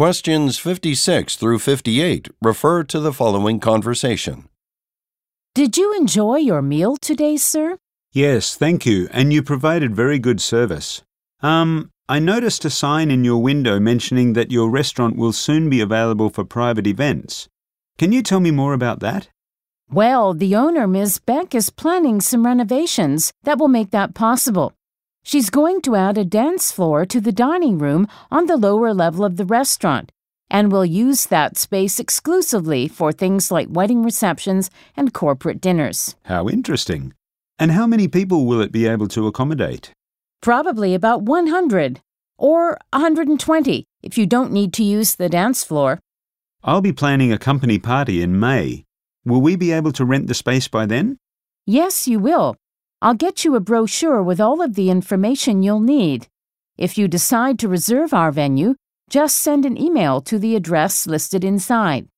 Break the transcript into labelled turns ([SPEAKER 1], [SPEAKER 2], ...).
[SPEAKER 1] Questions 56 through 58 refer to the following conversation.
[SPEAKER 2] Did you enjoy your meal today, sir?
[SPEAKER 3] Yes, thank you, and you provided very good service. Um, I noticed a sign in your window mentioning that your restaurant will soon be available for private events. Can you tell me more about that?
[SPEAKER 2] Well, the owner, Ms. Beck, is planning some renovations that will make that possible. She's going to add a dance floor to the dining room on the lower level of the restaurant and will use that space exclusively for things like wedding receptions and corporate dinners.
[SPEAKER 3] How interesting. And how many people will it be able to accommodate?
[SPEAKER 2] Probably about 100 or 120 if you don't need to use the dance floor.
[SPEAKER 3] I'll be planning a company party in May. Will we be able to rent the space by then?
[SPEAKER 2] Yes, you will. I'll get you a brochure with all of the information you'll need. If you decide to reserve our venue, just send an email to the address listed inside.